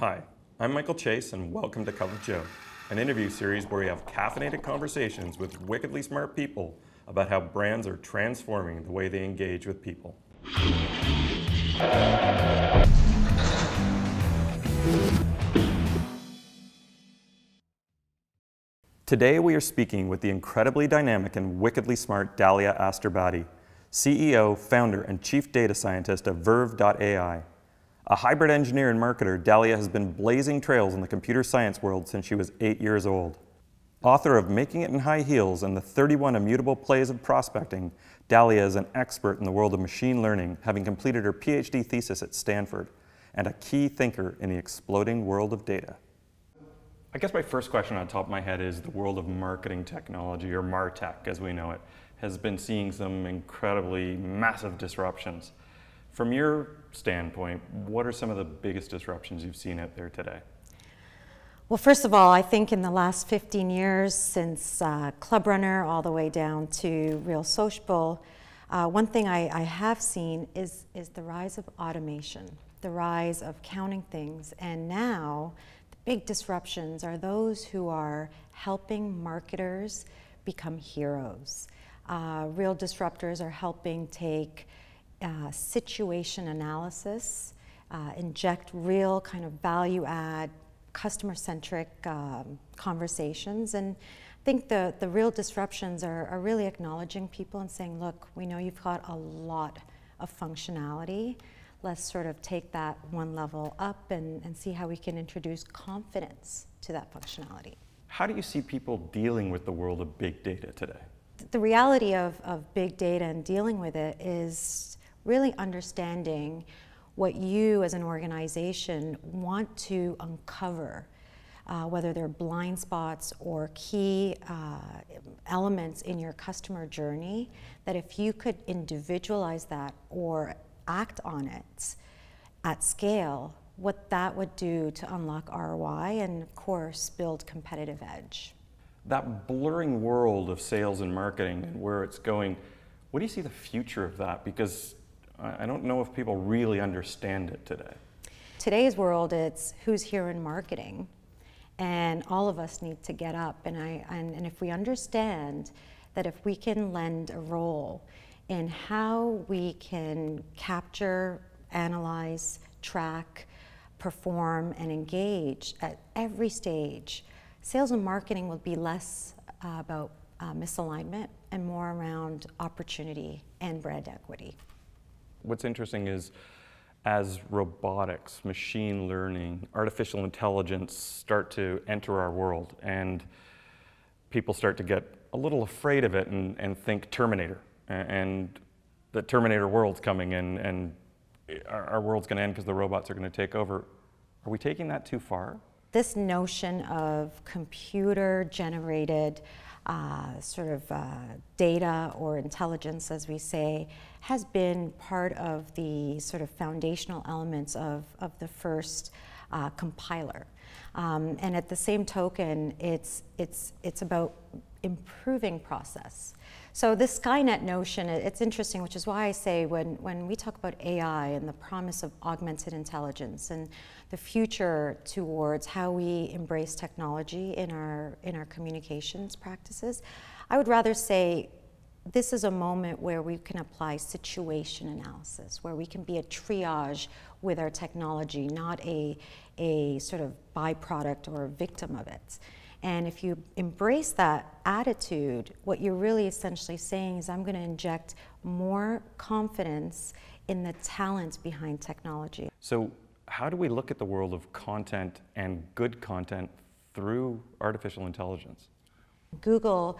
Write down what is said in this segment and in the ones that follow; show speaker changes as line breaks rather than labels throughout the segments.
Hi, I'm Michael Chase, and welcome to Cup of Joe, an interview series where we have caffeinated conversations with wickedly smart people about how brands are transforming the way they engage with people. Today we are speaking with the incredibly dynamic and wickedly smart Dalia Asterbadi, CEO, founder, and chief data scientist of Verve.ai. A hybrid engineer and marketer, Dalia has been blazing trails in the computer science world since she was eight years old. Author of Making It in High Heels and the 31 Immutable Plays of Prospecting, Dalia is an expert in the world of machine learning, having completed her PhD thesis at Stanford, and a key thinker in the exploding world of data. I guess my first question on top of my head is the world of marketing technology, or MarTech as we know it, has been seeing some incredibly massive disruptions. From your standpoint, what are some of the biggest disruptions you've seen out there today?
Well, first of all, I think in the last 15 years, since uh, Club Runner all the way down to Real Social, uh, one thing I, I, have seen is, is the rise of automation, the rise of counting things. And now, the big disruptions are those who are helping marketers become heroes. Uh, real disruptors are helping take uh, situation analysis, uh, inject real kind of value add, customer centric um, conversations. And I think the, the real disruptions are, are really acknowledging people and saying, look, we know you've got a lot of functionality. Let's sort of take that one level up and, and see how we can introduce confidence to that functionality.
How do you see people dealing with the world of big data today?
The reality of, of big data and dealing with it is really understanding what you as an organization want to uncover, uh, whether they're blind spots or key uh, elements in your customer journey, that if you could individualize that or act on it at scale, what that would do to unlock ROI and, of course, build competitive edge.
That blurring world of sales and marketing and where it's going, what do you see the future of that? Because I don't know if people really understand it today.
Today's world, it's who's here in marketing, and all of us need to get up. And, I, and, and if we understand that if we can lend a role in how we can capture, analyze, track, perform, and engage at every stage, sales and marketing will be less uh, about uh, misalignment and more around opportunity and brand equity.
What's interesting is as robotics, machine learning, artificial intelligence start to enter our world and people start to get a little afraid of it and, and think Terminator and the Terminator world's coming and, and our, our world's going to end because the robots are going to take over. Are we taking that too far?
This notion of computer generated uh, sort of uh, data or intelligence, as we say, has been part of the sort of foundational elements of, of the first uh, compiler. Um, and at the same token, it's, it's, it's about improving process. So this Skynet notion, it's interesting, which is why I say when, when we talk about AI and the promise of augmented intelligence and the future towards how we embrace technology in our, in our communications practices, I would rather say this is a moment where we can apply situation analysis, where we can be a triage with our technology, not a, a sort of byproduct or a victim of it. And if you embrace that attitude, what you're really essentially saying is, I'm going to inject more confidence in the talent behind technology.
So, how do we look at the world of content and good content through artificial intelligence?
Google,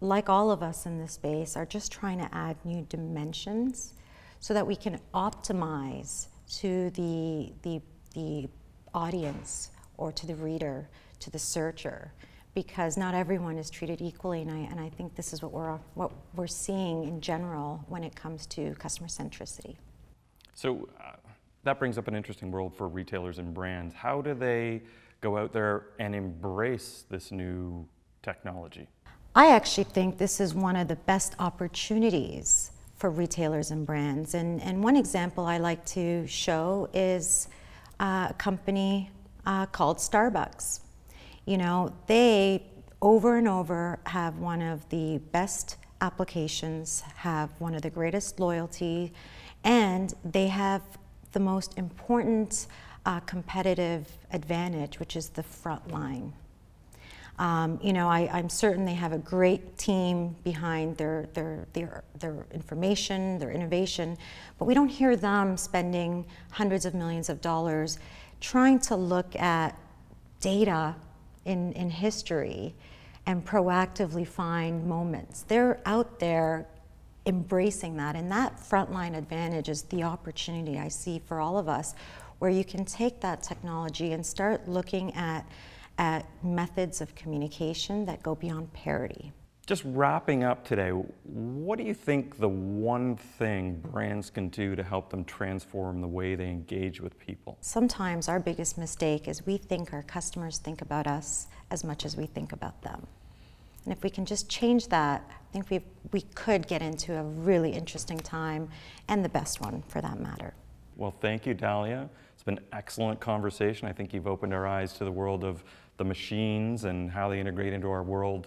like all of us in this space, are just trying to add new dimensions so that we can optimize to the, the, the audience or to the reader to the searcher because not everyone is treated equally and I, and I think this is what we're, what we're seeing in general when it comes to customer centricity.
So uh, that brings up an interesting world for retailers and brands. How do they go out there and embrace this new technology?
I actually think this is one of the best opportunities for retailers and brands. And, and one example I like to show is uh, a company uh, called Starbucks. You know, they over and over have one of the best applications, have one of the greatest loyalty, and they have the most important uh, competitive advantage, which is the front line. Um, you know, I, am certain they have a great team behind their, their, their, their information, their innovation, but we don't hear them spending hundreds of millions of dollars trying to look at data in, in history and proactively find moments. They're out there embracing that, and that frontline advantage is the opportunity I see for all of us where you can take that technology and start looking at, at methods of communication that go beyond parity.
Just wrapping up today, what do you think the one thing brands can do to help them transform the way they engage with people?
Sometimes our biggest mistake is we think our customers think about us as much as we think about them. And if we can just change that, I think we we could get into a really interesting time and the best one for that matter.
Well, thank you, Dalia. It's been an excellent conversation. I think you've opened our eyes to the world of the machines and how they integrate into our world.